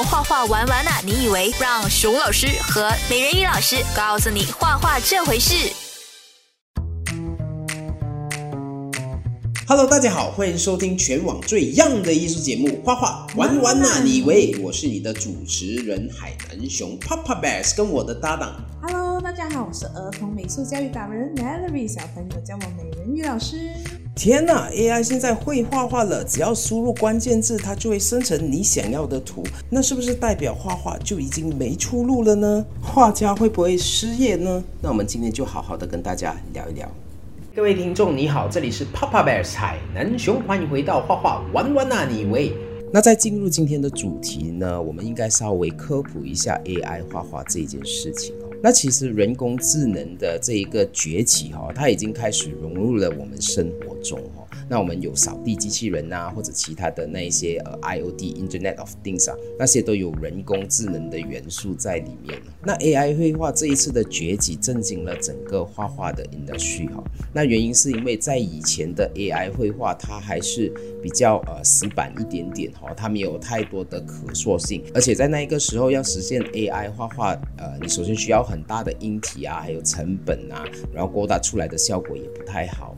熊画画玩完呐，你以为？让熊老师和美人鱼老师告诉你画画这回事。Hello，大家好，欢迎收听全网最 young 的艺术节目《画画玩玩呐》，你以为？我是你的主持人海南熊 Papa Bass，跟我的搭档。Hello，大家好，我是儿童美术教育达人 Melody，小朋友叫我美人鱼老师。天呐，AI 现在会画画了，只要输入关键字，它就会生成你想要的图。那是不是代表画画就已经没出路了呢？画家会不会失业呢？那我们今天就好好的跟大家聊一聊。各位听众你好，这里是 Papa Bear 海南熊，欢迎回到画画玩玩呐，你喂。那在进入今天的主题呢，我们应该稍微科普一下 AI 画画这件事情哦。那其实人工智能的这一个崛起哈，它已经开始融入了我们生活中哈。那我们有扫地机器人呐，或者其他的那一些呃 IOT Internet of Things 啊，那些都有人工智能的元素在里面。那 AI 绘画这一次的崛起，震惊了整个画画的 industry 哈。那原因是因为在以前的 AI 绘画，它还是比较呃死板一点点哈，它没有太多的可塑性，而且在那一个时候要实现 AI 画画，呃，你首先需要很大的音体啊，还有成本啊，然后勾搭出来的效果也不太好。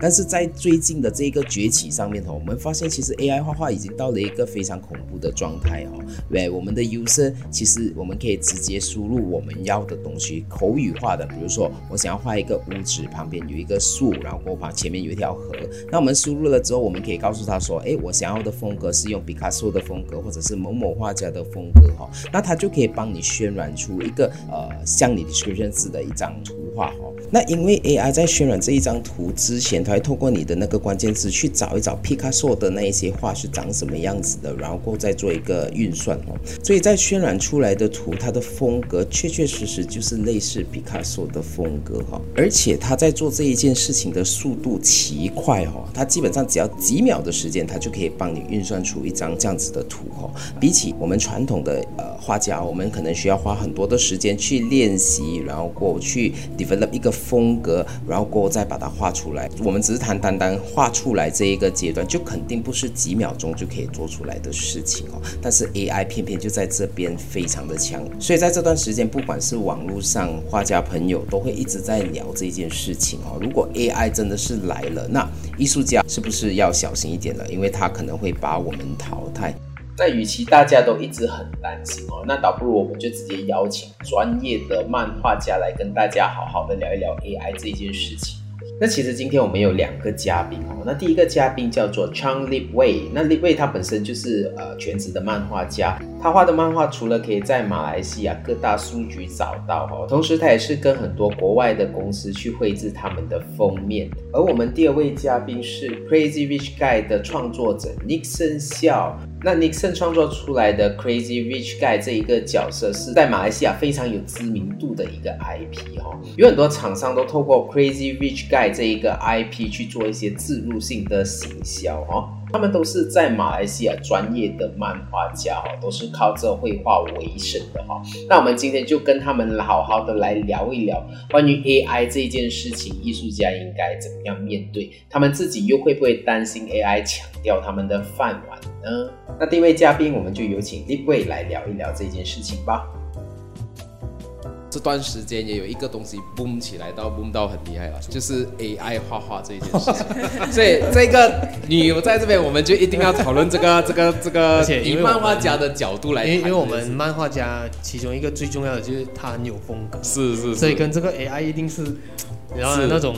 但是在最近的这个崛起上面哈，我们发现其实 AI 画画已经到了一个非常恐怖的状态哈。对，我们的 user 其实我们可以直接输入我们要的东西，口语化的，比如说我想要画一个屋子旁边有一个树，然后我旁前面有一条河。那我们输入了之后，我们可以告诉他说，哎，我想要的风格是用 Picasso 的风格，或者是某某画家的风格哈。那他就可以帮你渲染出一个呃像你 description 字的一张图画。那因为 AI 在渲染这一张图之前，它会透过你的那个关键词去找一找 Picasso 的那一些画是长什么样子的，然后过再做一个运算哦。所以在渲染出来的图，它的风格确确实实就是类似 Picasso 的风格哈。而且它在做这一件事情的速度奇快哈，它基本上只要几秒的时间，它就可以帮你运算出一张这样子的图哈。比起我们传统的呃画家，我们可能需要花很多的时间去练习，然后过去 develop 一个。风格，然后过后再把它画出来。我们只是谈单单画出来这一个阶段，就肯定不是几秒钟就可以做出来的事情哦。但是 AI 偏偏就在这边非常的强，所以在这段时间，不管是网络上画家朋友都会一直在聊这件事情哦。如果 AI 真的是来了，那艺术家是不是要小心一点了？因为他可能会把我们淘汰。那与其大家都一直很担心哦，那倒不如我们就直接邀请专业的漫画家来跟大家好好的聊一聊 AI 这件事情。那其实今天我们有两个嘉宾哦，那第一个嘉宾叫做 Chang Lip Wei，那 Lip Wei 他本身就是呃全职的漫画家，他画的漫画除了可以在马来西亚各大书局找到哦，同时他也是跟很多国外的公司去绘制他们的封面。而我们第二位嘉宾是 Crazy Rich Guy 的创作者 Nixon 笑。那 Nixon 创作出来的 Crazy Rich Guy 这一个角色是在马来西亚非常有知名度的一个 IP 哈，有很多厂商都透过 Crazy Rich Guy 这一个 IP 去做一些自入性的行销哦，他们都是在马来西亚专业的漫画家哈，都是靠这绘画为生的哈。那我们今天就跟他们好好的来聊一聊关于 AI 这件事情，艺术家应该怎么样面对，他们自己又会不会担心 AI 抢掉他们的饭碗呢？那第一位嘉宾，我们就有请 Deep Way 来聊一聊这件事情吧。这段时间也有一个东西 boom 起来，到 boom 到很厉害了，就是 AI 画画这一件事情。所以这个女友在这边，我们就一定要讨论这个、这个、这个，而且以漫画家的角度来，因为因为我们漫画家其中一个最重要的就是他很有风格，是是，所以跟这个 AI 一定是，然后那种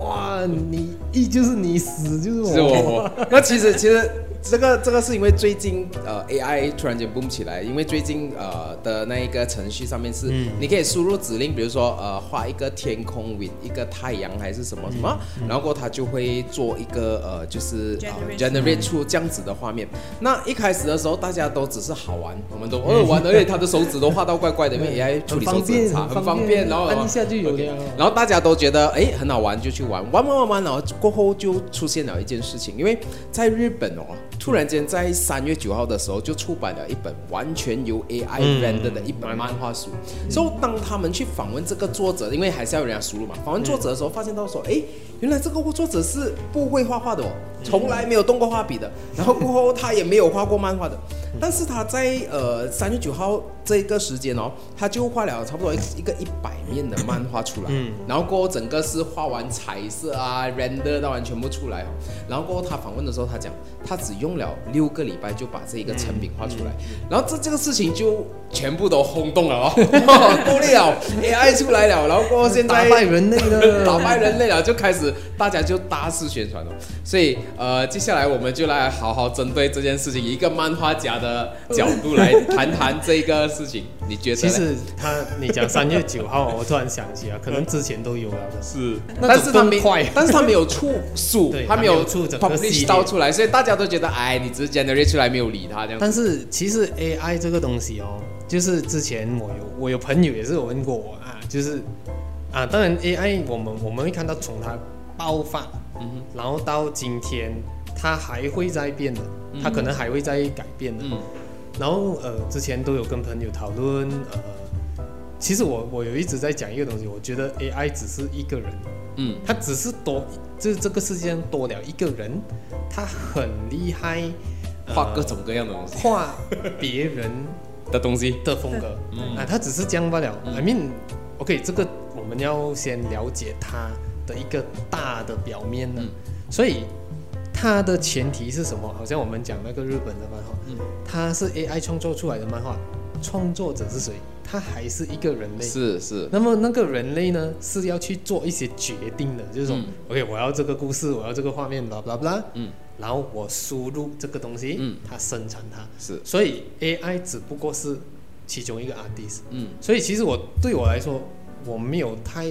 哇，你一就是你死就是我，那其实其实。这个这个是因为最近呃 AI 突然间 boom 起来，因为最近呃的那一个程序上面是，你可以输入指令，比如说呃画一个天空 with 一个太阳还是什么什么，然后它就会做一个呃就是 generate 出这样子的画面。那一开始的时候大家都只是好玩，我们都哦玩，而且他的手指都画到怪怪的，因为 AI 处理手指很差，很方便，然后按一下就有了。然后大家都觉得哎很好玩，就去玩，玩玩玩玩，然后过后就出现了一件事情，因为在日本哦。突然间，在三月九号的时候，就出版了一本完全由 AI render 的一本漫画书。所以，当他们去访问这个作者，因为还是要人家输入嘛，访问作者的时候，发现到说，哎，原来这个作者是不会画画的哦，从来没有动过画笔的，然后过后他也没有画过漫画的，但是他在呃三月九号这个时间哦，他就画了差不多一一个一百面的漫画出来，嗯。然后过后整个是画完彩色啊，render 到完全部出来哦，然后过后他访问的时候他讲，他只用了六个礼拜就把这一个成品画出来，然后这这个事情就全部都轰动了哦，够了，AI 出来了，然后过后现在打败人类了，打败人类了，就开始大家就大肆宣传了。所以呃，接下来我们就来好好针对这件事情，一个漫画家的角度来谈谈这个事情。你觉得？其实他，你讲三月九号，我突然想起啊，可能之前都有了的。是，但是他没 但是他没有出书对，他没有出整个系 publish 列到出来，所以大家都觉得，哎，你只是 generate 出来，没有理他这样。但是其实 AI 这个东西哦，就是之前我有我有朋友也是有问过我啊，就是啊，当然 AI 我们我们会看到从它爆发，嗯然后到今天它还会在变的，它可能还会在改变的。嗯然后呃，之前都有跟朋友讨论，呃，其实我我有一直在讲一个东西，我觉得 AI 只是一个人，嗯。他只是多，就是这个世界上多了一个人，他很厉害，呃 画各种各样的东西。画别人的东西。的风格，嗯。啊，他只是这样罢了。I mean，OK，这个我们要先了解他的一个大的表面呢，嗯。所以它的前提是什么？好像我们讲那个日本的漫画，嗯。它是 AI 创作出来的漫画，创作者是谁？他还是一个人类。是是，那么那个人类呢，是要去做一些决定的，就是说、嗯。O k 我要这个故事，我要这个画面，blah blah blah，嗯。然后我输入这个东西，嗯。它生成它，是。所以 AI 只不过是其中一个 artist，嗯。所以其实我对我来说，我没有太，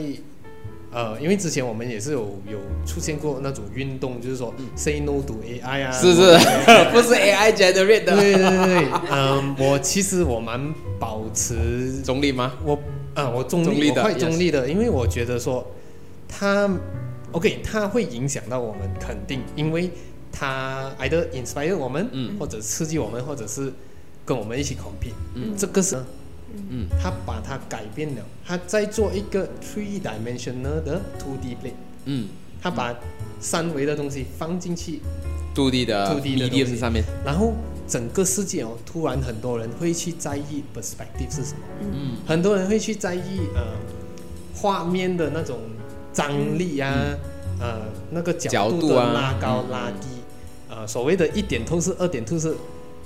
呃，因为之前我们也是有有出现过那种运动，就是说 say no to AI 啊，嗯是是，不是 AI generate 的，对对对对，嗯，我其实我蛮保持中立吗？我啊，我中立，的我快中立的，因为我觉得说它，OK，它会影响到我们，肯定，因为它 either inspire 我们，嗯。或者刺激我们，或者是跟我们一起 compete，嗯。这个是，嗯。他把它改变了，他在做一个 three dimensional 的 two D plate，嗯，他把三维的东西放进去，2 D 的 2D 的东 medium 西。上面，然后整个世界哦，突然很多人会去在意 perspective 是什么。嗯。很多人会去在意呃画面的那种张力啊，呃那个角度的拉高嗯。拉低，呃所谓的一点透视、二点透视、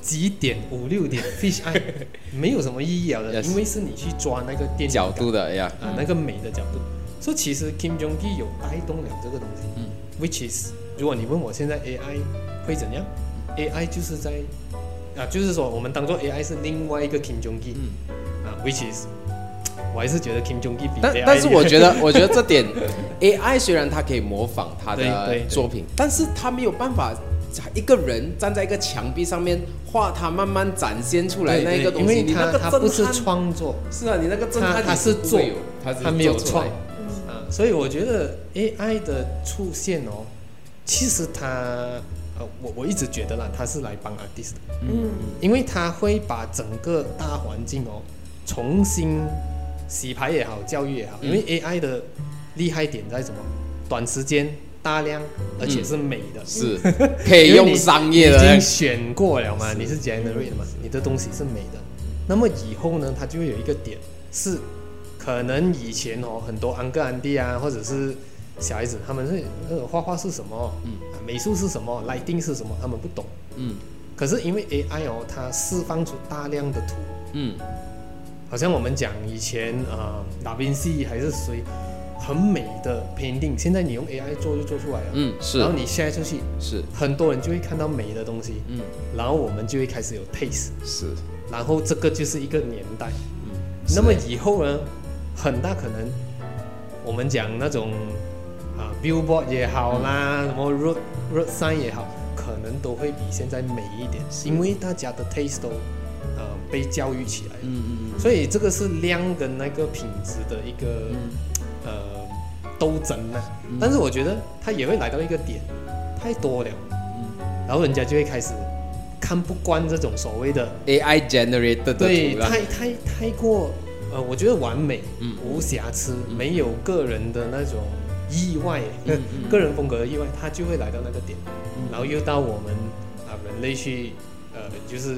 几点、五六点？fish eye 没有什么意义了的 Yes 因为是你去抓那个电角度的哎呀，啊、那个美的角度。所以其实 Kim Jong Un 有带动了这个东西，嗯，which is 如果你问我现在 AI 会怎样，AI 就是在啊，就是说我们当做 AI 是另外一个 Kim Jong Un，嗯。啊，which is，我还是觉得 Kim Jong Un 比但但是我觉得，我觉得这点，AI 虽然它可以模仿他的作品，但是它没有办法一个人站在一个墙壁上面画他慢慢展现出来那一个东西，因为你那个他他不是创作。是啊，你那个震撼他他是做他是没有创。啊，所以我觉得 AI 的出现哦，其实他呃，我我一直觉得啦，他是来帮 artist 的，嗯。因为他会把整个大环境哦重新洗牌也好，教育也好，嗯因为 AI 的厉害点在什么？短时间、大量，而且是美的。是可以用商业的。已的经选过了嘛，你是 generate 的嘛，你的东西是美的。那么以后呢，它就会有一个点是，可能以前哦，很多安哥安弟啊，或者是小孩子，他们是呃画画是什么，嗯。啊美术是什么，lighting 是什么，他们不懂。嗯。可是因为 AI 哦，它释放出大量的图，嗯。好像我们讲以前呃达芬奇还是谁，很美的 painting，现在你用 AI 做就做出来了。嗯是。然后是你下出去，是很多人就会看到美的东西，嗯。然后我们就会开始有 taste，是。然后这个就是一个年代。嗯那么以后呢，很大可能我们讲那种啊 billboard 也好啦，什么 road road sign 也好，可能都会比现在美一点，因为大家的 taste 都呃被教育起来嗯。嗯嗯。所以这个是量跟那个品质的一个、嗯呃斗争呢、但是我觉得他也会来到一个点，太多了，嗯然后人家就会开始看不惯这种所谓的，AI generated 的对太太太过呃，我觉得完美，嗯。无瑕疵，没有个人的那种意外，嗯个人风格的意外，他就会来到那个点。然后又到我们啊人类去，呃，就是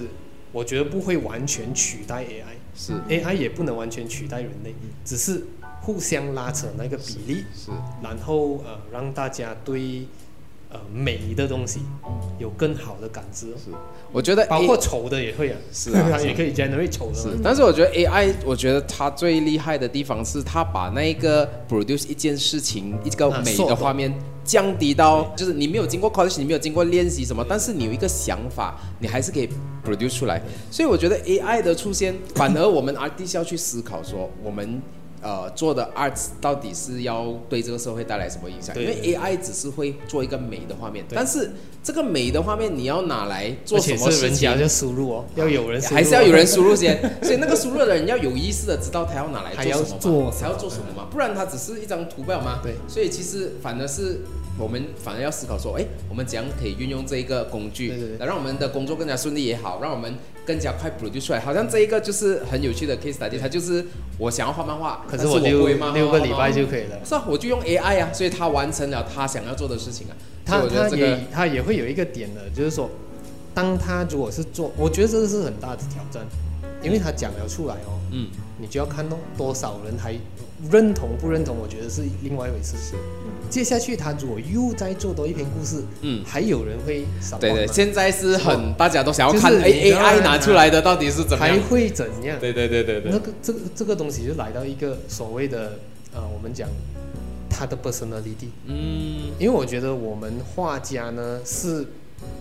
我觉得不会完全取代 AI，AI 是。也不能完全取代人类，只是互相拉扯那个比例，是然后呃让大家对呃美的东西有更好的感知。哦，是，我觉得包括丑的也会啊，是啊 它也可以 generate 丑的。是，，但是我觉得 AI，我觉得它最厉害的地方是它把那一个 produce 一件事情一个美的画面降低到，就是你没有经过 college，你没有经过练习什么，但是你有一个想法，你还是可以 produce 出来。所以我觉得 AI 的出现，反而我们 artist 要去思考说，我们呃做的 arts 到底是要对这个社会带来什么影响？因为 AI 只是会做一个美的画面，但是这个美的画面你要拿来做什么事情是人家？要输入哦，要有人还是要有人输入先，所以那个输入的人要有意识的知道他要拿来做什么他要做什么嘛，不然他只是一张图表嘛。对所以其实反而是我们反而要思考说，哎，我们怎样可以运用这一个工具，对对对来让我们的工作更加顺利也好，让我们更加快 produce 出来。好像这一个就是很有趣的 case study，它就是我想要画漫画，可是我六不会漫画六个礼拜就可以了。是啊，我就用 AI 啊，所以他完成了他想要做的事情啊。他他我觉得这个也他也会有一个点的，就是说，当他如果是做，我觉得这个是很大的挑战，因为他讲了出来哦，嗯，你就要看到多少人还认同不认同，我觉得是另外一回事。是，接下去他如果又再做多一篇故事，嗯还有人会扫对对，现在是很大家都想要看，哎你知道吗，AI 拿出来的到底是怎么样？还会怎样？对对对对对那。个这个这个东西就来到一个所谓的呃，我们讲他的 personality。嗯因为我觉得我们画家呢，是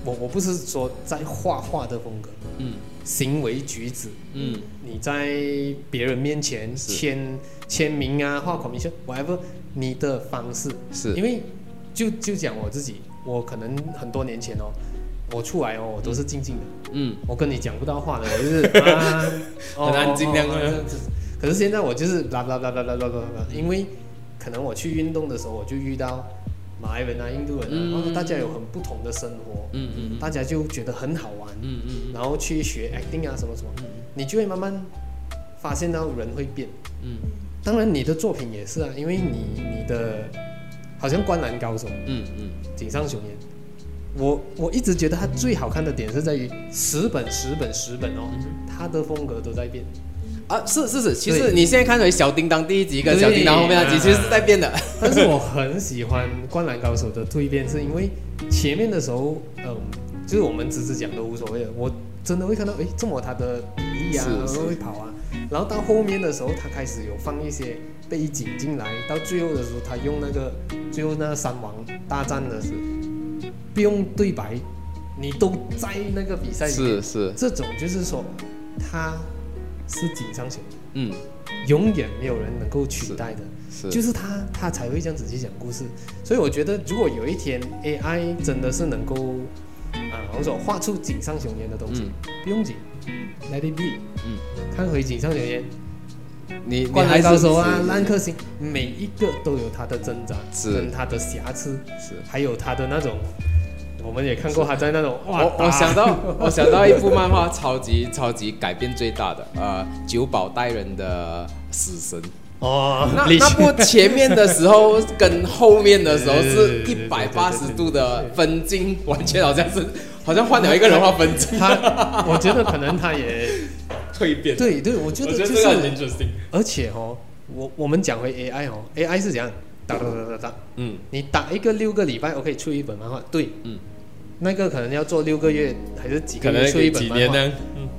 我我不是说在画画的风格，嗯行为举止，嗯。你在别人面前是。签签名啊，画 commission whatever，你的方式，是。因为就就讲我自己，我可能很多年前哦，我出来哦，我都是静静的，嗯。我跟你讲不到话的，我就是 很安静这样。哦哦哦可是现在我就是啦啦啦啦啦啦啦啦，因为可能我去运动的时候，我就遇到马来人啊、印度人啊，嗯。然后大家有很不同的生活，嗯嗯大家就觉得很好玩，嗯。嗯然后去学 acting 啊什么什么，你就会慢慢发现到人会变。嗯。当然，你的作品也是啊，因为你你的好像《灌篮高手》嗯嗯。井上雄彦，我我一直觉得他最好看的点是在于十本十本十本哦，他的风格都在变。啊，是是是，其实你现在看回小叮当第一集跟小叮当后面那集，其实是在变的。但是我很喜欢《灌篮高手》的蜕变，是因为前面的时候，嗯，就是我们只是讲都无所谓了，我真的会看到，诶，这么他的比例啊，是。然后会跑啊，然后到后面的时候，他开始有放一些背景进来，到最后的时候，他用那个最后那个三王大战的时候不用对白，你都在那个比赛里面。是，是，这种就是说他是井上雄彦，嗯永远没有人能够取代的。是，就是他，他才会这样子去讲故事。所以我觉得，如果有一天 AI 真的是能够啊，我们说画出井上雄彦的东西，不用紧，Let it be。嗯，看回井上雄彦，你你灌还是篮高手啊，是烂颗星，每一个都有他的挣扎，是跟他的瑕疵，是。还有他的那种，我们也看过他在那种哇，我我想到我想到一部漫画，超级超级改变最大的，呃，九保带人的死神。哦，那那部前面的时候跟后面的时候是 一百八十度的分镜，完全好像是好像换了一个人画分镜，他，我觉得可能他也 蜕变。对对，我觉得就是，interesting。而且哦，我我们讲回 AI 哦，AI 是怎样哒哒哒哒哒。嗯你打一个六个礼拜，OK 出一本漫画，对，嗯，那个可能要做六个月还是几个月出一本漫画。几年呢？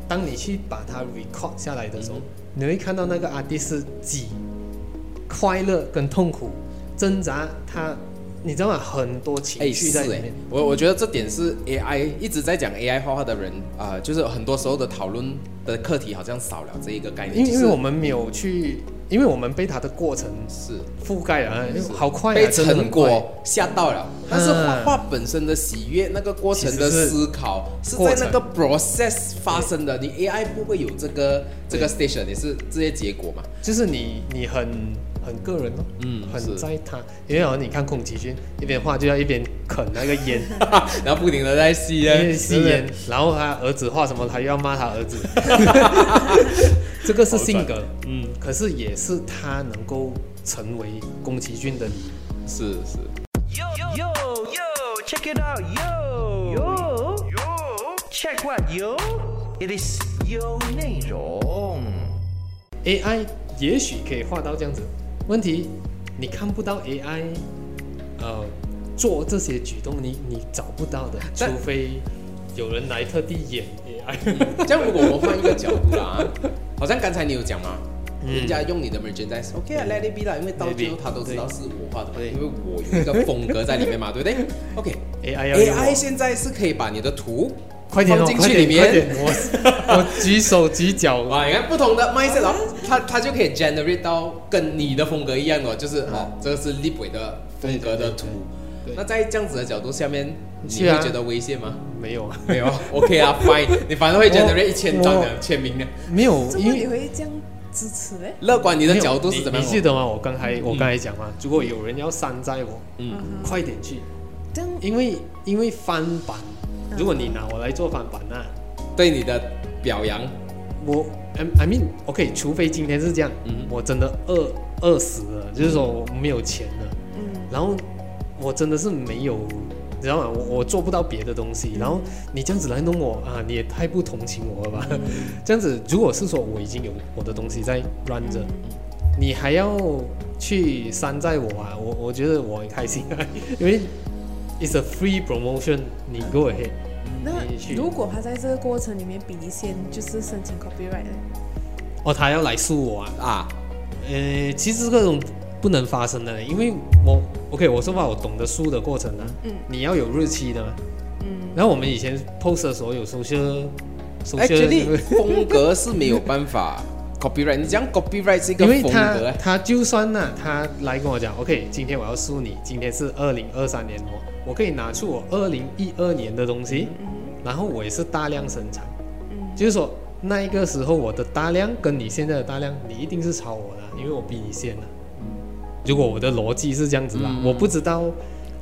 当你去把它 record 下来的时候，你会看到那个 artist 是几快乐跟痛苦挣扎，他你知道吗？很多情绪在里面。，我我觉得这点是 AI 一直在讲 AI 画画的人啊、就是很多时候的讨论的课题好像少了这一个概念，因为我们没有去，因为我们被它的过程是覆盖了，好快啊，被成果吓到了，但是画嗯画本身的喜悦，那个过程的思考是在那个 process 发生的，你 AI 不会有这个这个 station，你是这些结果嘛？就是你你很很个人哦，嗯很在他，因为好像，你看宫崎骏一边画就要一边啃那个烟，然后不停的在吸啊因为吸烟，然后他儿子画什么，他又要骂他儿子，这个是性格，嗯，可是也是他能够成为宫崎骏的理由。是是。Yo, yo, yo, check it out yo. Yo. Yo Check what yo? It is 有内容。AI 也许可以画到这样子，问题你看不到 AI，呃，做这些举动，你你找不到的，除非有人来特地演 AI。这样如果我们换一个角度啦，啊好像刚才你有讲嘛，嗯人家用你的 merchandise，OK 啊，let it be 啦，因为到最后他都知道是我画的嘛，因为我有一个风格在里面嘛，对不对？OK。AI 要用 AI 现在是可以把你的图快点哦放进去里面，我 我举手举脚，哇，你看不同的 mindset，它它就可以 generate 到跟你的风格一样的，就是哦，这个是立伟的风格的图。那在这样子的角度下面，你会觉得危险吗？没有啊，没有啊，OK 啊，Fine，你反正会 generate 一千张的签名的。没有，怎因为你会这样支持嘞？乐观，你的角度是怎么样？你？你记得吗？我刚才我刚才讲嘛，如果有人要山寨我，嗯，快点去，因为因为翻版，嗯如果你拿我来做翻版啊，对你的表扬，我 I I mean OK，除非今天是这样，嗯我真的饿饿死了，就是说我没有钱了，嗯然后我真的是没有，你知道吗？我我做不到别的东西，然后你这样子来弄我啊，你也太不同情我了吧？这样子，如果是说我已经有我的东西在 run 着，你还要去山寨我啊？我我觉得我很开心啊，因为 it's a free promotion，你 go ahead。那如果他在这个过程里面比你先就是申请 copyright 呢？哦，他要来诉我啊？啊，呃，其实这种不能发生的，因为我 OK，我说话，我懂得输的过程呢，嗯你要有日期的嘛。嗯，然后我们以前 post 的时候有 social social 那 Actually，个风格是没有办法 copyright。你讲 copyright 是一个风因为他格，他就算呢，他来跟我讲，OK，今天我要诉你，今天是二零二三年哦，我可以拿出我二零一二年的东西，然后我也是大量生产，嗯。就是说那一个时候我的大量跟你现在的大量，你一定是超我的，因为我比你先的。如果我的逻辑是这样子啦，嗯。我不知道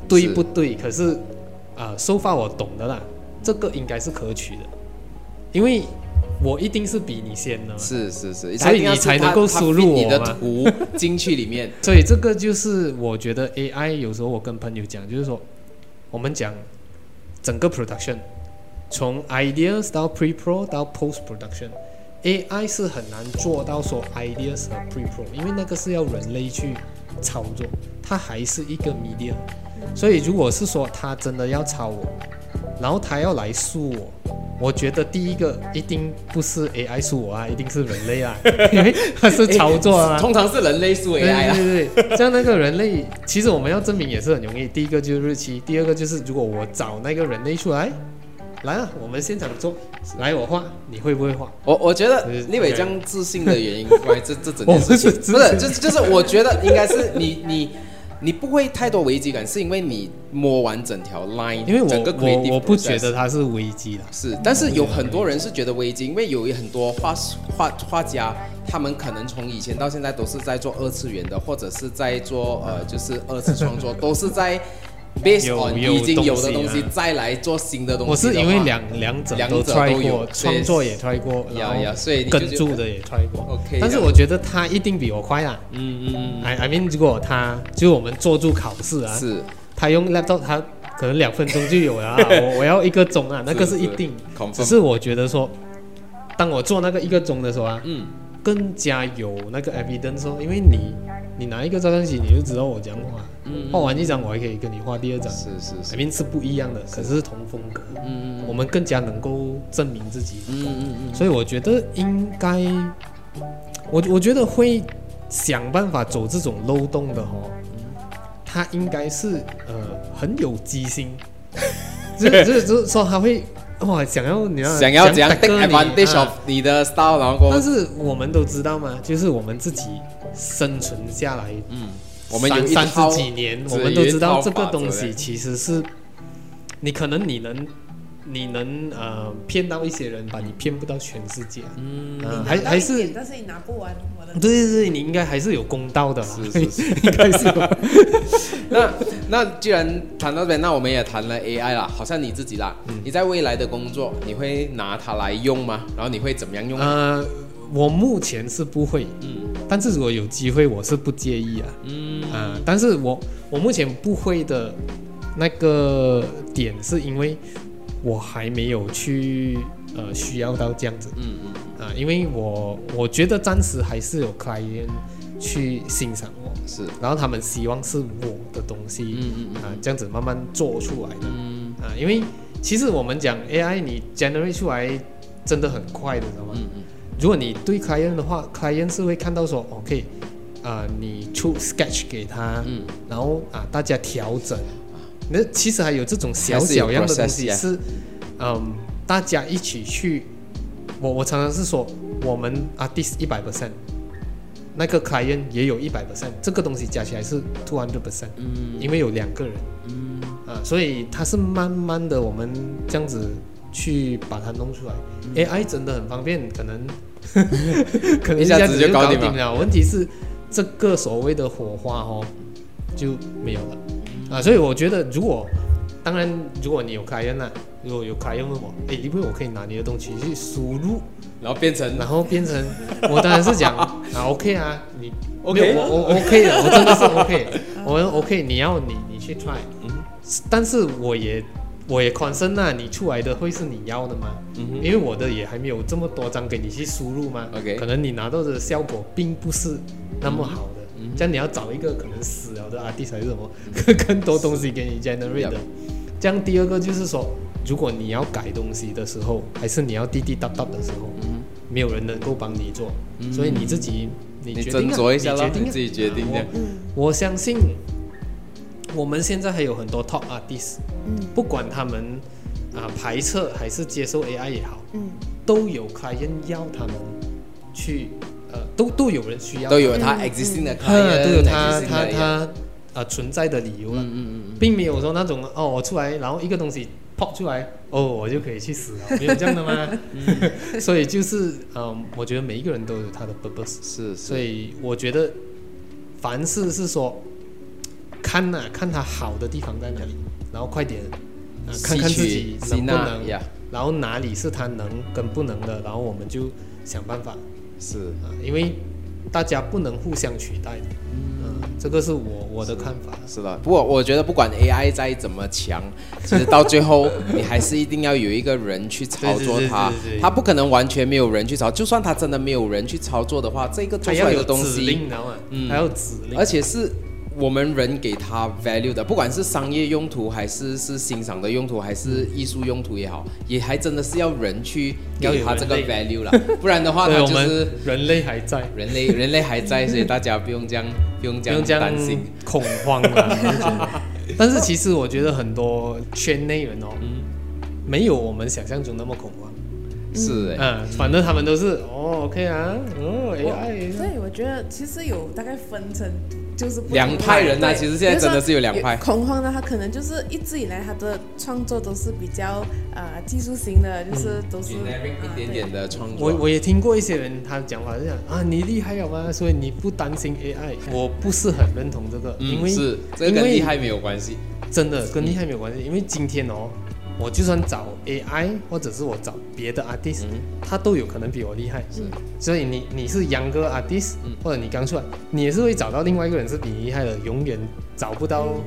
对不对，可是啊，收、发我懂的啦，这个应该是可取的，因为我一定是比你先的嘛。是是是，所以你才能够输入你的我嘛。图进去里面。所以这个就是我觉得 AI 有时候我跟朋友讲，就是说我们讲整个 production，从 ideas 到 pre pro 到 post production，AI 是很难做到说 ideas 和 pre pro，因为那个是要人类去操作，它还是一个 medium。所以如果是说他真的要抄我，然后他要来诉我。我觉得第一个一定不是 AI 诉我啊，一定是人类啊，因 为他是操作啊。通常是人类输 AI 啊。对对对，像那个人类，其实我们要证明也是很容易。第一个就是日期，第二个就是如果我找那个人类出来，来啊，我们现场做，来我画，你会不会画？我我觉得是立伟这样自信的原因，关于这这整件事情，不是自信不是，就就是我觉得应该是你你你不会太多危机感，是因为你摸完整条 line，因为我整个我 creative 我不觉得它是危机啦。是，但是有很多人是觉得危机，因为有很多画画画家，他们可能从以前到现在都是在做二次元的，或者是在做呃就是二次创作，都是在 based 有 on 有已经有的东西再来做新的东西我。是因为两两者都 try 过，创作也 try 过，然后跟住的也 try 过。OK 但是我觉得他一定比我快啦。嗯嗯嗯 I I mean，如果他就我们做住考试啊，是他用 laptop，他可能两分钟就有了啊，我我要一个钟啊，那个是一定。只是我觉得说，当我做那个一个钟的时候啊，嗯更加有那个 evidence 哦，因为你你拿一个照相机，你就知道我讲话，嗯。画完一张我还可以跟你画第二张，是是是。I mean 是不一样的，可是是同风格，嗯嗯我们更加能够证明自己，嗯嗯嗯。所以我觉得应该，我我觉得会想办法走这种漏洞的哦，他应该是呃很有机心，就是就就是说他会哇想要你要想要怎样 take 打割你 advantage 啊。of 你的 style，然后但是我们都知道嘛，就是我们自己生存下来，嗯，我们有三三十几年，我们都知道这个东西其实是，你可能你能你能呃骗到一些人，把你骗不到全世界，嗯，你还还是但是你拿不完我的。对对对，你应该还是有公道的啦，是是 应该是有。那那既然谈到这边，那我们也谈了 AI 啦，好像你自己啦，嗯你在未来的工作，你会拿它来用吗？然后你会怎么样用？呃，我目前是不会，嗯但是如果有机会，我是不介意啊。嗯啊、但是我我目前不会的那个点是因为我还没有去呃需要到这样子。嗯嗯，啊，因为我我觉得暂时还是有 client 去欣赏我，是，然后他们希望是我的东西，嗯嗯嗯。啊，这样子慢慢做出来的，嗯。啊，因为其实我们讲 AI 你 generate 出来真的很快的，知道吗？嗯嗯。如果你对 client 的话，client 是会看到说，OK，啊、你出 sketch 给他，嗯，然后啊，大家调整，那其实还有这种小小样的东西是，嗯，大家一起去，我我常常是说，我们 artist 一百 percent，那个 client 也有一百 percent，这个东西加起来是 two hundred percent，嗯。因为有两个人，嗯。啊，所以它是慢慢的我们这样子去把它弄出来。AI 真的很方便，可能 可能一下子子就搞定了。搞定了。问题是这个所谓的火花哦就没有了啊，所以我觉得如果当然如果你有开源呢，如果有开源问我，诶，因为我可以拿你的东西去输入，然后变成然后变成我当然是讲 啊 OK 啊，你 OK 我我 OK 的，我真的是 OK，我 OK，你要你你去 try，嗯但是我也我也 concern 啊，你出来的会是你要的吗？嗯因为我的也还没有这么多张给你去输入嘛 OK 可能你拿到的效果并不是那么好的，嗯这样你要找一个可能死了的 artist 还是什么，更多东西给你 generate。这样第二个就是说，如果你要改东西的时候，还是你要滴滴答答的时候，嗯。没有人能够帮你做，嗯。所以你自己你你决定、啊、斟酌一下咯你决定、啊、你自己决定的。啊我我相信，我们现在还有很多 top artist，嗯。不管他们啊、排斥还是接受 AI 也好，嗯。都有 client 要他们去，呃，都都有人需要，都有他 existing 的都有他他他呃存在的理由了，嗯嗯嗯并没有说那种哦，我出来然后一个东西 pop 出来，哦，我就可以去死了，没有这样的吗？所以就是嗯，我觉得每一个人都有他的 purpose，嗯，是。所，以我觉得凡事是说看呐、看他好的地方在哪里，然后快点啊、看看自己能不能，呀，然后哪里是他能跟不能的，然后我们就想办法是啊，因为大家不能互相取代的，嗯、这个是我我的看法。是的。不过我觉得不管 AI 再怎么强，其实到最后你还是一定要有一个人去操作它 它不可能完全没有人去操。就算它真的没有人去操作的话，这个做出来的东西？嗯还有指令，而且是我们人给它 value 的，不管是商业用途，还是是欣赏的用途，还是艺术用途也好，也还真的是要人去要有给它这个 value 了，不然的话，对我它就是们人类还在，人类人类还在，所以大家不用这样不用这样担心。恐慌啊。我就觉得但是其实我觉得很多圈内人哦，嗯，没有我们想象中那么恐慌。是哎，嗯，反正他们都是哦，OK 啊，哦，AI，所以我觉得其实有大概分成，就是不两派人呐对。其实现在真的是有两派。恐慌呢他可能就是一直以来他的创作都是比较呃技术型的，就是都是、一点点的创作。我我也听过一些人，他的讲话是讲啊，你厉害了吗？所以你不担心 AI？我不是。很认同这个，因为嗯是这个跟厉害没有关系。真的跟厉害没有关系，因为今天哦，我就算找 AI 或者是我找别的 artist，、嗯。他都有可能比我厉害。是，所以你你是 younger artist，、嗯。或者你刚出来，你也是会找到另外一个人是比你厉害的，永远找不到嗯。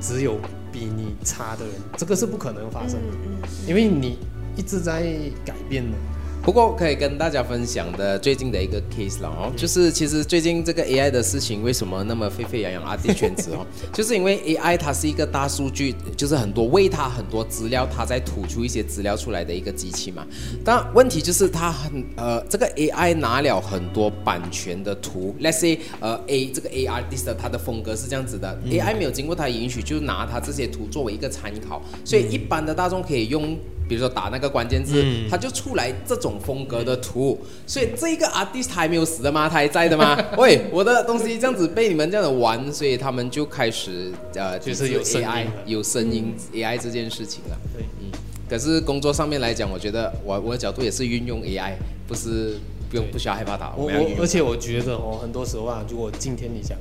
只有比你差的人，这个是不可能发生的，因为你一直在改变的。不过可以跟大家分享的最近的一个 case 了哦，就是其实最近这个 AI 的事情为什么那么沸沸扬扬阿弟圈子哦，就是因为 AI 它是一个大数据，就是很多喂它很多资料，它在吐出一些资料出来的一个机器嘛。但问题就是它很呃，这个 AI 拿了很多版权的图，let's say 呃 A 这个 A artist 它的风格是这样子的、a i 没有经过它允许就拿它这些图作为一个参考，所以一般的大众可以用。比如说打那个关键字，嗯。它就出来这种风格的图，所以这一个 artist 他还没有死的吗？他还在的吗？喂，我的东西这样子被你们这样子玩，所以他们就开始呃，就是有 AI 有声音 AI 这件事情了。对，嗯，可是工作上面来讲，我觉得我我的角度也是运用 AI，不是不用不需要害怕它，我我而且我觉得哦，很多时候啊，如果今天你讲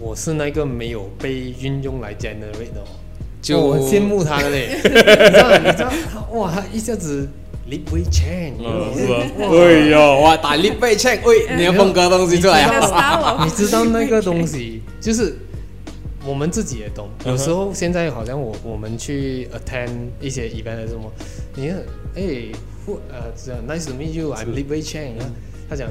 我是那个没有被运用来 generate 的哦，就我很羡慕他的嘞，你知道你知道他哇，他一下子 lip change，是吧？哎呦，哇，打 lip 背 check，喂，你的风格东西出来啊。你知道那个东西就是我们自己也懂，有时候现在好像我我们去 attend 一些 event 还是什么，你看，哎呃这样，nice to meet you，I'm Li Wei Chang，他讲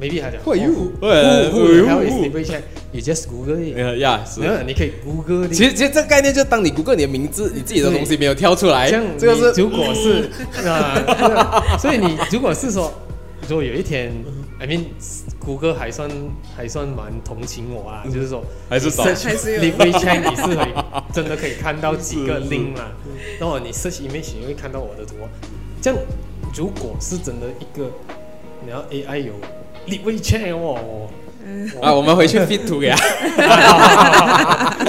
maybe 他讲 Who are you？who who who the hell is Who- Li Wei Chang？You just Google it，呀，是。然后你可以 Google。其实其实这个概念就是当你谷歌你的名字，你自己的东西没有跳出来，这样这个是你如果是 啊，这个所以你如果是说，如果有一天，I mean，谷歌还算还算蛮同情我啊，就是说还是少 search 还是有。Li Wei Chang，你是可以真的可以看到几个 link 啦，然后你 search image 你会看到我的图。啊，这样如果是真的一个，你要 AI 有 Li Wei Chang 哦。啊，我们回去 fit 图给他，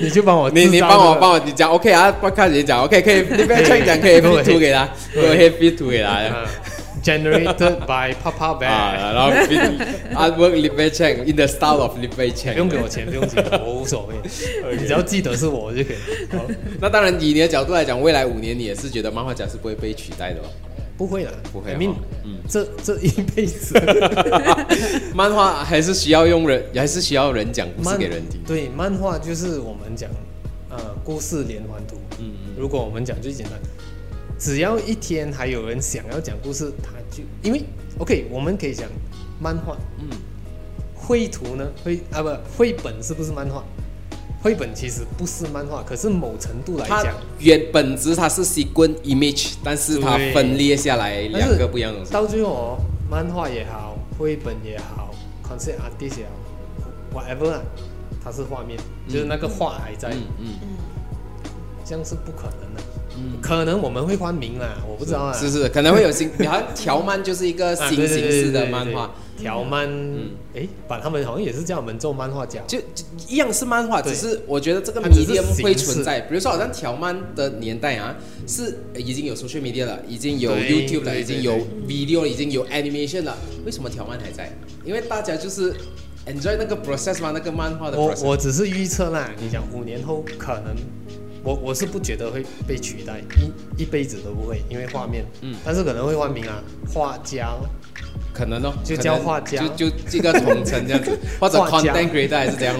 你就帮我你你帮我帮我，你讲。OK 啊，不看你讲。OK，可以你不要讲讲可以 fit 图给他，给我 hit fit 图给他。啊 generated by Papa Bear。啊，然后 fit artwork Lip Wei Chang in the style of Lip Wei 不 Chang，用给我钱，不用钱，我无所谓，你只要记得是我就可以。好。那当然，以你的角度来讲，未来五年你也是觉得漫画家是不会被取代的哦。不会啦，不会 I mean，哈嗯这这一辈子 漫画还是需要用人，还是需要人讲故事给人听。对，漫画就是我们讲呃故事连环图。嗯嗯如果我们讲最简单，只要一天还有人想要讲故事，他就因为 OK，我们可以讲漫画，嗯，绘图呢，绘啊不绘本是不是漫画？绘本其实不是漫画，可是某程度来它讲，原本质它是 sequence image，但是它分裂下来两个不一样的东西。到最后哦，漫画也好，绘本也好，concept artist 也好，whatever 啊，它是画面，就是那个画还在，嗯嗯，这样是不可能的。嗯。可能我们会换名啦，我不知道啊。是是，可能会有新，你好像条漫就是一个 啊新形式的对对。漫画，条漫嗯，哎，把他们好像也是叫我们做漫画家，就就一样是漫画，只是我觉得这个 medium 会存在。比如说，好像条漫的年代啊，是呃已经有 social media 了，已经有 YouTube 了，已经有 video，了已经有 animation 了。为什么条漫还在？因为大家就是 enjoy 那个 process 吗，那个漫画的我 process。我只是预测啦，你讲五年后可能，我我是不觉得会被取代，一一辈子都不会，因为画面，嗯但是可能会换名啊，画家咯，可能哦，就叫画家。就就这个统称这样子，或者 content creator 还是怎样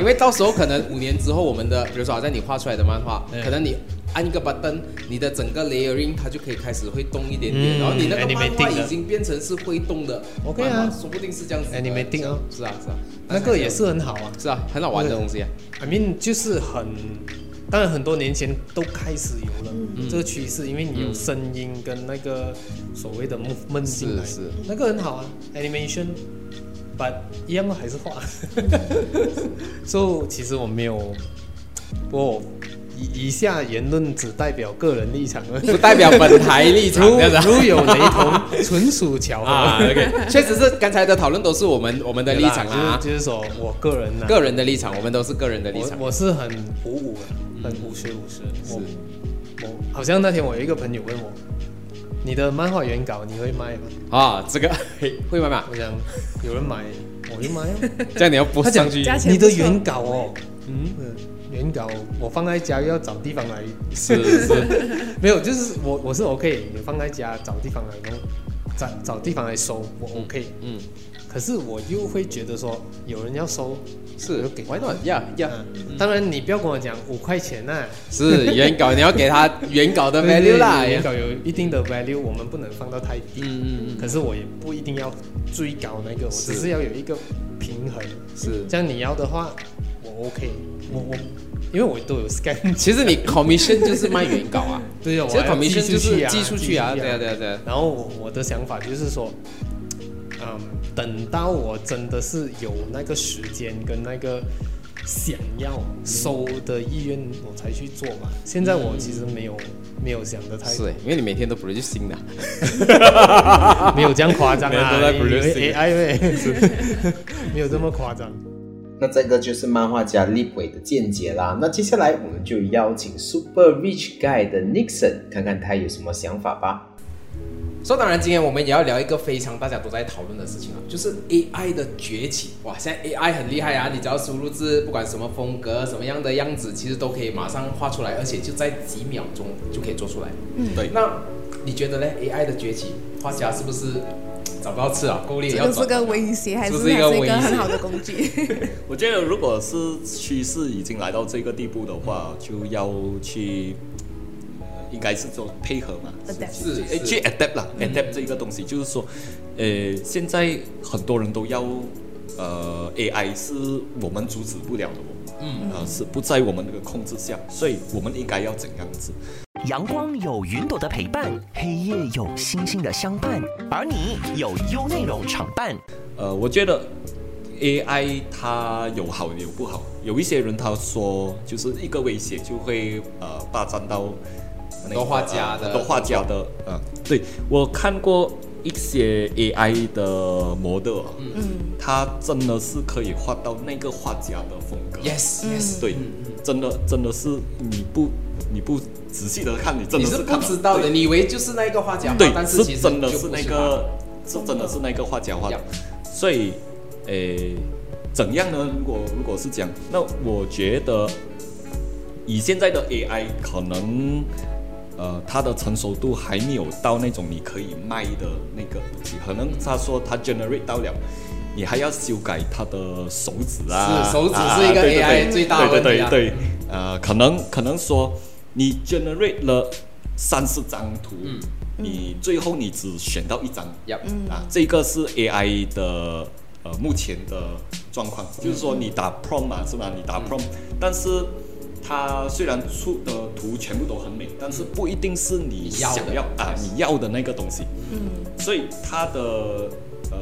因为到时候可能五年之后，我们的比如说好像你画出来的漫画，嗯。可能你按一个 button，你的整个 layering 它就可以开始会动一点点，嗯然后你那个漫画已经变成是会动的 OK 啊。说不定是这样子的。animating 哦是啊是啊，那个也是很好啊。是啊，很好玩的东西啊。I mean 就是很，当然很多年前都开始有了、嗯。这个趋势，因为你有声音跟那个所谓的 movement 进来，是是。那个很好啊，animation。but 一样的还是画，所以其实我没有，不以以下言论只代表个人立场。不代表本台立场 如有雷同，纯属巧合。啊，OK，确实是刚才的讨论都是我们我们的立场啊，就是就是说我个人呢、个人的立场，我们都是个人的立场。我我是很鼓舞的，很五十五十。我我好像那天我有一个朋友问我，你的漫画原稿你会卖吗？啊，这个会卖吗？我想有人买我就卖哦。这样你要播他讲上去，你的原稿哦，嗯，原稿我放在家又要找地方来，是是，没有，就是我我是 OK，你放在家找地方来弄，找找地方来收，我 OK。嗯，可是我又会觉得说，有人要收，是我就给 Why not？呀呀，嗯，当然你不要跟我讲五块钱呐、是原稿，你要给他原稿的 value 啦。原稿有一定的 value，我们不能放到太低。嗯嗯嗯，可是我也不一定要追高那个，我是只是要有一个平衡。是。这样你要的话，我 OK，我我因为我都有 scan，其实你 commission 就是卖原稿啊，对啊，其实 commission 就是寄寄出去啊，对啊对啊对啊。然后我我的想法就是说，嗯，等到我真的是有那个时间跟那个想要收的意愿，我才去做嘛。现在我其实没有没有想的太是，因为你每天都 produce 新的，没有这样夸张啊，都在 没有这么夸张。那这个就是漫画家立伟的见解啦。那接下来我们就邀请 Super Rich Guy 的 Nixon 看看他有什么想法吧。所以当然今天我们也要聊一个非常大家都在讨论的事情啊，就是 AI 的崛起。哇，现在 AI 很厉害啊，你只要输入字，不管什么风格、什么样的样子，其实都可以马上画出来，而且就在几秒钟就可以做出来。嗯对。那你觉得呢？AI 的崛起，画家是不是找不到吃啊，够力这个是个威胁，还是是不是一个威胁很好的工具？我觉得如果是趋势已经来到这个地步的话，就要去，呃应该是做配合嘛是诶去是。adapt 啦，adapt 这一个东西就是说，呃，现在很多人都要，呃，AI 是我们阻止不了的哦，嗯，呃、是不在我们那个控制下，所以我们应该要怎样子？阳光有云朵的陪伴，黑夜有星星的相伴，而你有优内容常伴。呃，我觉得 AI 它有好有不好，有一些人他说就是一个威胁就会呃霸占到很多画家的很多画家的嗯，对我看过一些 AI 的模特，嗯，他真的是可以画到那个画家的风格。Yes yes，对，真的真的是你不你不仔细的看，你真的是不知道的，你以为就是那个画家画，对，但是其实真的是那个，是真的是那个画家画的。所以，诶，怎样呢？如果如果是这样，那我觉得以现在的 AI 可能。呃，它的成熟度还没有到那种你可以卖的那个东西，可能他说他 generate 到了，你还要修改它的手指啊，是手指啊是一个 AI 对最大的问题啊对对对对，呃，可能可能说你 generate 了三四张图，嗯你最后你只选到一张，Yup 啊，这个是 AI 的呃目前的状况，就是说你打 prompt 嘛，是吧？你打 prompt，、但是它虽然出的图全部都很美，但是不一定是你想要啊你要的那个东西，嗯，所以它的呃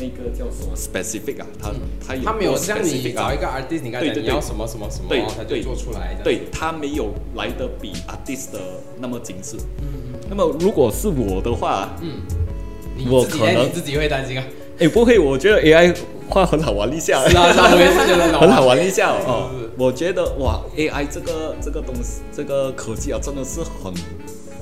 那个叫什么？Specific 啊，它它有它没有过像你找一个 artist，你刚才讲对对对你要什么什么什么对，他就对做出来的。对，它没有来的比 artist 的那么精致。嗯，那么如果是我的话，嗯。我可能自己会担心啊。哎，不会，我觉得 AI 画很好玩一下，是啊，是啊，我也是觉得很好玩。一下哦是是是。我觉得哇，AI 这个这个东西，这个科技啊，真的是很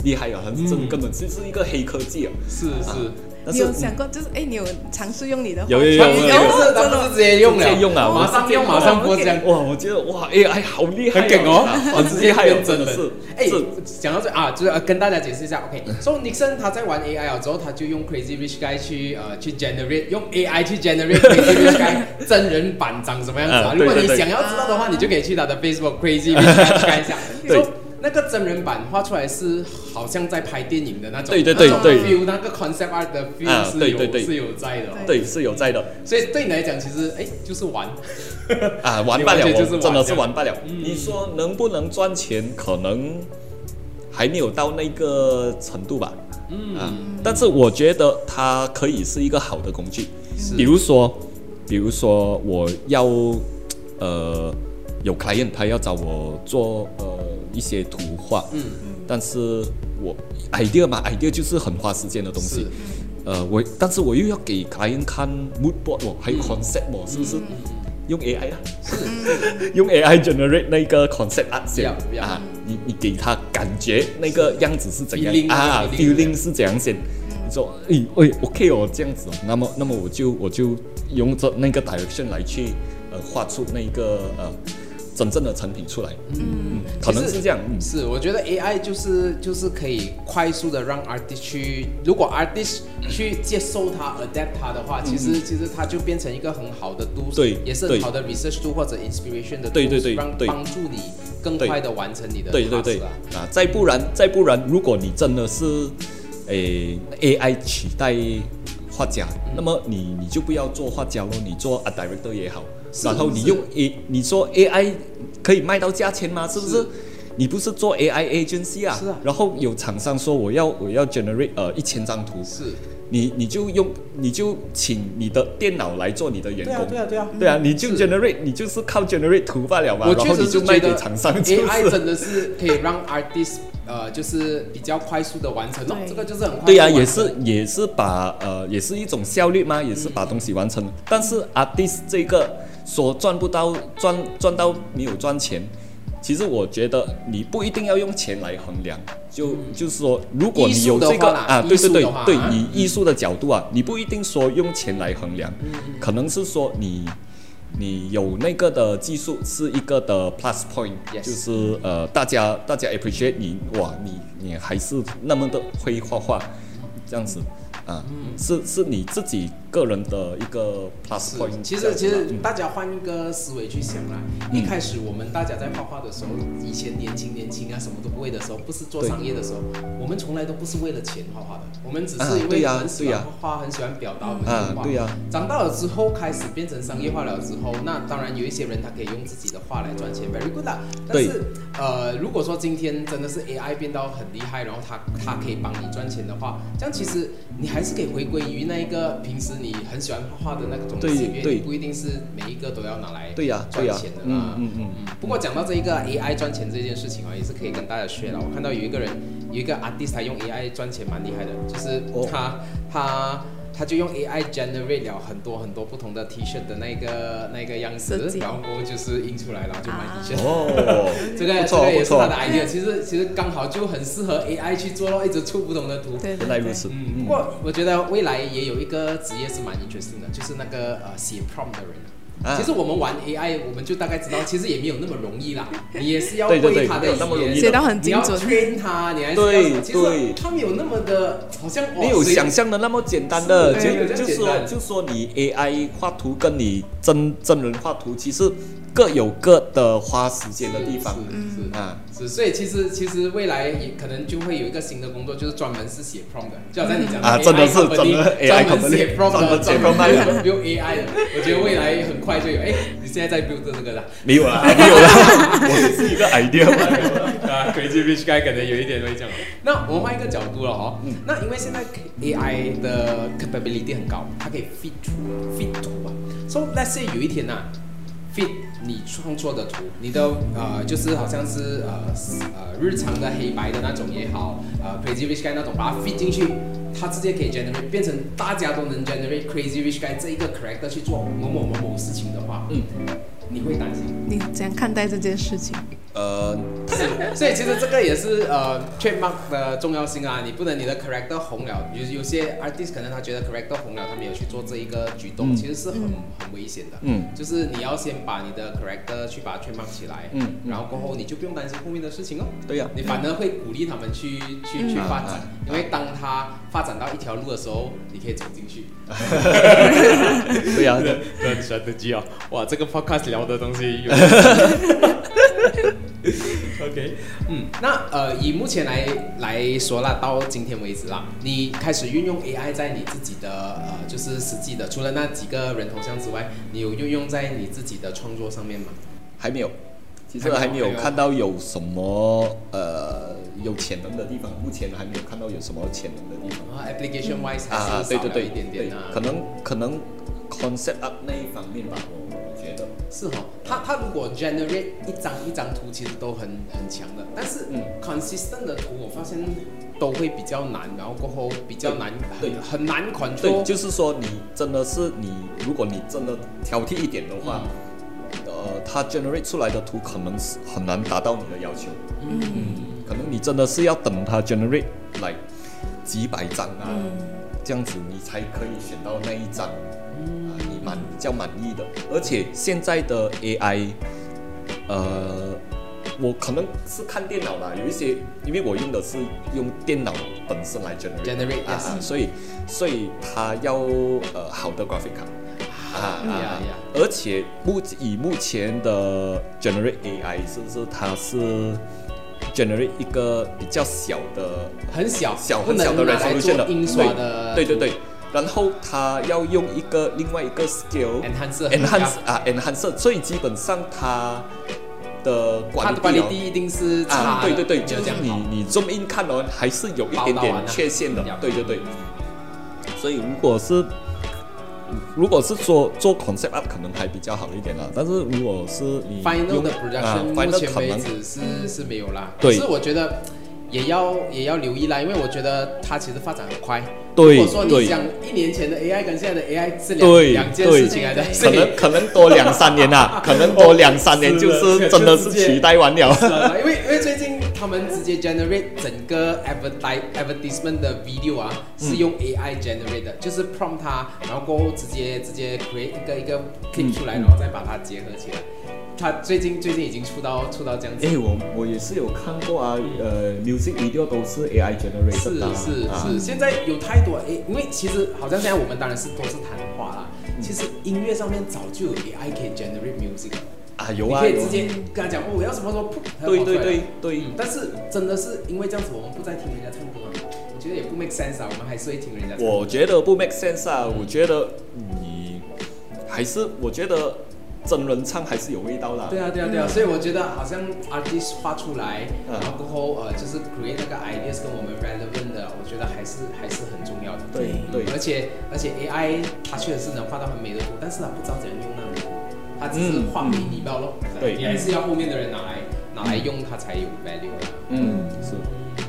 厉害啊，很真根本就是一个黑科技啊。是是，但是你有想过，就是哎，你有尝试用你的有有有画有他不是真的是直接用了，直接用了马上用马上播这样。哇，我觉得哇，AI 好厉害啊，很梗哦，很直接厉害哦，变真人真的是。哎是，讲到这啊，就是呃跟大家解释一下，OK。所以 Nixon 他在玩 AI 了之后，他就用 Crazy Rich Guy 去呃去 generate，用 AI 去 generate Crazy Rich Guy 真人版长什么样子啊？如果你想要知道的话，你就可以去他的 Facebook Crazy Rich Guy 去看一下。那个真人版画出来是好像在拍电影的那种，对对 feel 那个 concept art 的 feel 啊是有是有在的哦。对，是有在的。所以对你来讲，其实哎就是玩。啊，玩罢了，就是真的是玩罢了。你说能不能赚钱？可能还没有到那个程度吧。嗯啊，但是我觉得它可以是一个好的工具。比如说，比如说我要呃有 client 他要找我做呃一些图画。嗯。嗯但是我 idea 嘛 idea 就是很花时间的东西。呃我但是我又要给客人看 mood board 哦还有 concept 哦是不是？用 ai 啊 用 ai generate 那个 concept 啊这样啊你你给他感觉那个样子是怎样啊 feeling 是怎样先。你说诶诶 ok 哦这样子。哦那么那么我就我就用着那个 direction 来去呃画出那个呃真正的成品出来，嗯，可能是这样，嗯，是，我觉得 AI 就是就是可以快速的让 artist 去，如果 artist 去接受它、adapt 它的话，其实其实它就变成一个很好的嗯对也是很好的 research tool 或者 inspiration 的对对对让帮助你更快的完成你的对对对啊。啊，再不然再不然，如果你真的是诶 AI 取代画家，那么你你就不要做画家咯，你做 art director 也好，然后你用 A 你说 AI 可以卖到价钱吗？是不是？是你不是做 AI agency 啊？是啊。然后有厂商说我要我要 generate 呃一千张图，是。你你就用你就请你的电脑来做你的员对啊工，对啊对啊，对啊，你就 generate 你就是靠 generate 图罢了嘛，然后你就卖给厂商，是 AI？真的是可以让 artist 呃就是比较快速的完成哦，这个就是很快对啊、也是也是把呃也是一种效率嘛，也是把东西完成。但是 artist 这个说赚不到赚赚到没有赚钱，其实我觉得你不一定要用钱来衡量，就、就是说，如果你有这个啊，对对对对，啊以艺术的角度啊，你不一定说用钱来衡量，可能是说你。你有那个的技术是一个的 plus point，、Yes 就是呃，大家大家 appreciate 你哇，你你还是那么的会画画，这样子，啊，是是你自己个人的一个 plus。其实其实嗯大家换一个思维去想啦，一开始我们大家在画画的时候，以前年轻年轻啊，什么都不会的时候，不是做商业的时候，我们从来都不是为了钱画画的，我们只啊是因为很喜欢画画，很喜欢表达，我们啊就画。对呀长大了之后开始变成商业化了之后，那当然有一些人他可以用自己的画来赚钱，very good 啦。但是呃，如果说今天真的是 AI 变到很厉害，然后他他可以帮你赚钱的话，这样其实你还是可以回归于那一个平时你很喜欢画画的那种对喜悦，对不一定是每一个都要拿来对呀赚钱的，嗯啦。嗯嗯，不过讲到这一个 AI 赚钱这件事情啊，也是可以跟大家学了。我看到有一个人，有一个 artist 他用 AI 赚钱蛮厉害的，就是哦他、他他就用 AI generate 了很多很多不同的 T 恤的那个那个样子，然后就是印出来，然后就买 T 恤。哦，这个这个也是他的 idea，其实其实刚好就很适合 AI 去做咯，一直出不同的图。对对对，原来如此。嗯，不过我觉得未来也有一个职业是蛮 interesting 的，就是那个呃写 prompt 的人。啊其实我们玩 AI，我们就大概知道，其实也没有那么容易啦。你也是要会它的没有那么语言容易写到很精准。你要 train 它，你还是对要其对。实它没有那么的，好像没有想象的那么简单的，就就说这样简单。就说你 AI 画图跟你真真人画图，其实各有各的花时间的地方是是啊。是，所以其实其实未来也可能就会有一个新的工作，就是专门是写 prompt 的，就好像你讲的啊真的是 company，真的 AI 专门写 prompt 的，专门写专门 prompt 的 build AI 的。我觉得未来很快就有，哎，你现在在 build 这个啦。没有啦，没有啦，我只是一个 idea 嘛。啊，Crazy Rich Guy 可能有一点会这样。那我们换一个角度了哈，那因为现在 AI 的 capability 很高，它可以 fit 图 fit 图啊。So let's say 有一天呐、fit 你创作的图，你的呃就是好像是呃呃日常的黑白的那种也好，呃 Crazy Rich Guy 那种把它 fit 进去，它直接可以 generate 变成大家都能 generate Crazy Rich Guy 这一个 character 去做某某某某事情的话，嗯，你会担心？你怎样看待这件事情？呃，所以其实这个也是呃 trademark 的重要性啊，你不能你的 character 红了，有有些 artist 可能他觉得 character 红了，他没有去做这一个举动，嗯其实是很、很危险的。嗯就是你要先把你的 character 去把它 trademark 起来，嗯嗯然后过后你就不用担心后面的事情哦。对呀你反而会鼓励他们去去、去发展，啊因为当他发展到一条路的时候，你可以走进去。对呀，很 strategy 哦，哇，这个 podcast 聊的东西有。OK，嗯，那呃，以目前来来说啦，到今天为止啦，你开始运用 AI 在你自己的呃，就是实际的，除了那几个人头像之外，你有运用在你自己的创作上面吗？还没有，其实还没有看到有什么呃有潜能的地方，目前还没有看到有什么潜能的地方。啊，application wise 还啊，对对对，是少了一点点对啊，可能可能 concept up 那一方面吧。是哈，他他如果 generate 一张一张图，其实都很很强的，但是嗯。consistent 的图，我发现都会比较难，然后过后比较难，对。很很难 control。对，就是说你真的是你，如果你真的挑剔一点的话，呃，它 generate 出来的图可能是很难达到你的要求。嗯，可能你真的是要等它 generate 来几百张啊，这样子你才可以选到那一张，满比较满意的。而且现在的 AI，呃，我可能是看电脑啦，有一些因为我用的是用电脑本身来 generate Generate，啊 yes 啊，所以所以它要呃好的 graphic 卡。啊 呀啊呀！而且目以目前的 generate AI 是不是它是 generate 一个比较小的很小，小很小的 resolution 的对对对，然后他要用一个另外一个 skill enhance，enhance 啊 enhance，所以基本上他的它的管理管理一定是差啊，对对对，就是你你 zoom in 看哦，还是有一点点缺陷的，对对对。所以如果是如果是做做 concept up 可能还比较好一点啦，但是如果是你 final 用的啊 production 目前为止是是没有啦，对。可是我觉得也要也要留意啦，因为我觉得它其实发展很快。对如果说你对。讲一年前的 AI 跟现在的 AI 是对两两件事情来的，可能可能多两三年啊，可能多两三年就是真的是取代完了。因为因为最近他们直接 generate 整个 advertise advertisement 的 video 啊，是用 AI generate 的，就是 prompt 它，然后过后直接直接 create 一个一个 clip 出来，然后再把它结合起来。他最近最近已经出到出到这样子。哎，我我也是有看过啊，呃，music video 都是 AI generated 是是啊是，现在有太多诶，因为其实好像现在我们当然是都是谈话啦，嗯其实音乐上面早就有 AI 可以 generate music 了。啊有啊，你可以直接跟他讲，哦，我要什么时候对对对对嗯，但是真的是因为这样子，我们不再听人家唱歌了？我觉得也不 make sense 啊，我们还是会听人家唱歌。我觉得不 make sense 啊，我觉得你还是我觉得真人唱还是有味道的。对啊，对啊，对啊，所以我觉得好像 artist 画出来，嗯然后过后呃，就是 create 那个 ideas 跟我们 relevant 的，我觉得还是还是很重要的。对对而且而且 AI 它确实是能画到很美的图，但是它不知道怎样用那个图，它只是画美你罢了。对你还是要后面的人拿来拿来用它才有 value 的。嗯，是。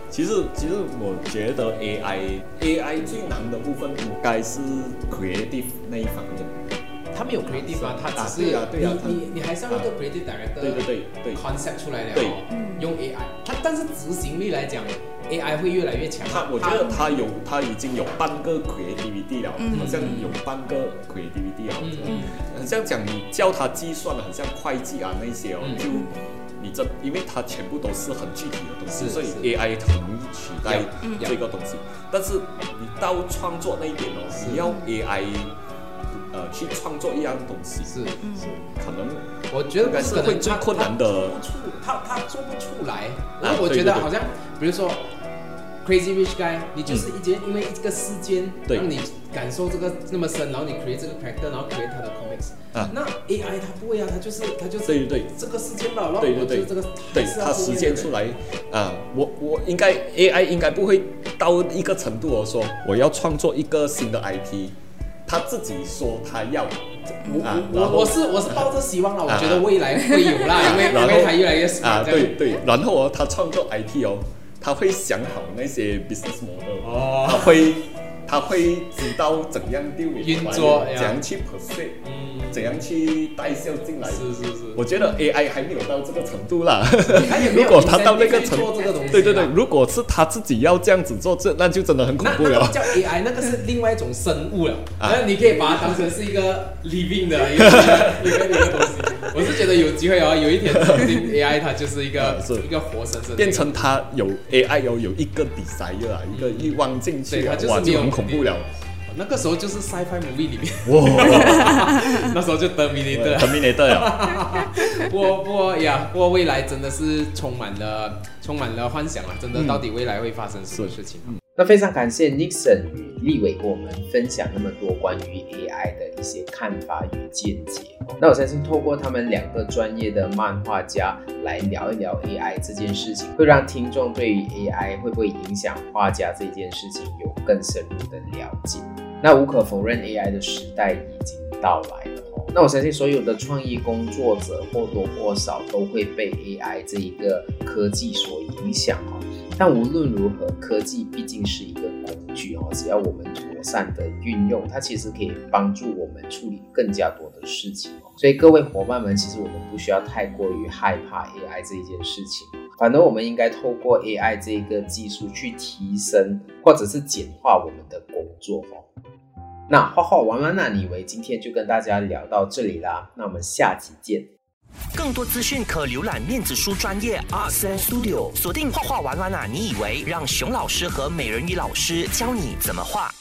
其实其实我觉得 AI AI 最难的部分应该是 creative 那一方面。它没有 creative 啊，它啊只是啊对啊它你你你还是要一个 creative director，对对对对。concept 出来了，对。用 AI，它但是执行力来讲，AI 会越来越强。他我觉得他有他已经有半个 creativity 了，好像有半个 creativity 了。嗯很像讲你叫他计算的，很像会计啊那些哦，嗯。就你这因为它全部都是很具体的东西，所以是。是 AI 很容易取代嗯这个东西。但是你到创作那一点哦，你要 AI 呃去创作一样东西，是是，可能我觉得不是会最困难的。他做不出他他做不出来，啊然后我觉得好像比如说 Crazy Rich Guy，你就是一件因为一个事件对。让你感受这个那么深，然后你 create 这个 character，然后 create 它的 comics。啊。那 AI 它不会啊，它就是它就是对对对。这个事件吧，然后对对对我就这个对它实后面的人现出来。啊，我我应该 AI 应该不会到一个程度我，说我要创作一个新的 IP，他自己说他要啊，然后我我是我是抱着希望了，我啊觉得未来会有啦，因为因为他越来越啊，对对，然后哦，他创作 IT 哦，他会想好那些 business model，哦。他会他会知道怎样丢你运作怎样去 perceive，嗯，怎样去带销进来。是是是，我觉得 AI 还没有到这个程度啦。如果他到那个程度对对对，如果是他自己要这样子做，这那就真的很恐怖了那那个。叫 AI，那个是另外一种生物了。啊那你可以把它当成是一个 living 的 一个一个一个东西。我是觉得有机会哦，有一天说不定 AI 它就是一个一个活生生的变成它有 AI 有有一个 desire 啊，一个欲望进去哇，就很恐怖了。那个时候就是 sci-fi movie 里面，哇 那时候就 Terminator。，Terminator 啊，不过不过呀，不过未来真的是充满了充满了幻想啊！真的，嗯到底未来会发生什么事情？那非常感谢 Nixon 与立伟跟我们分享那么多关于 AI 的一些看法与见解。那我相信透过他们两个专业的漫画家来聊一聊 AI 这件事情，会让听众对于 AI 会不会影响画家这件事情有更深入的了解。那无可否认，AI 的时代已经到来了。那我相信所有的创意工作者或多或少都会被 AI 这一个科技所影响哦。但无论如何，科技毕竟是一个工具哦，只要我们妥善的运用，它其实可以帮助我们处理更加多的事情哦。所以各位伙伴们，其实我们不需要太过于害怕 AI 这一件事情，反而我们应该透过 AI 这一个技术去提升或者是简化我们的工作哦。那画画玩玩那你以为今天就跟大家聊到这里啦，那我们下期见。更多资讯可浏览面子书专业 Art Sense Studio，锁定画画玩玩啊！你以为让熊老师和美人鱼老师教你怎么画。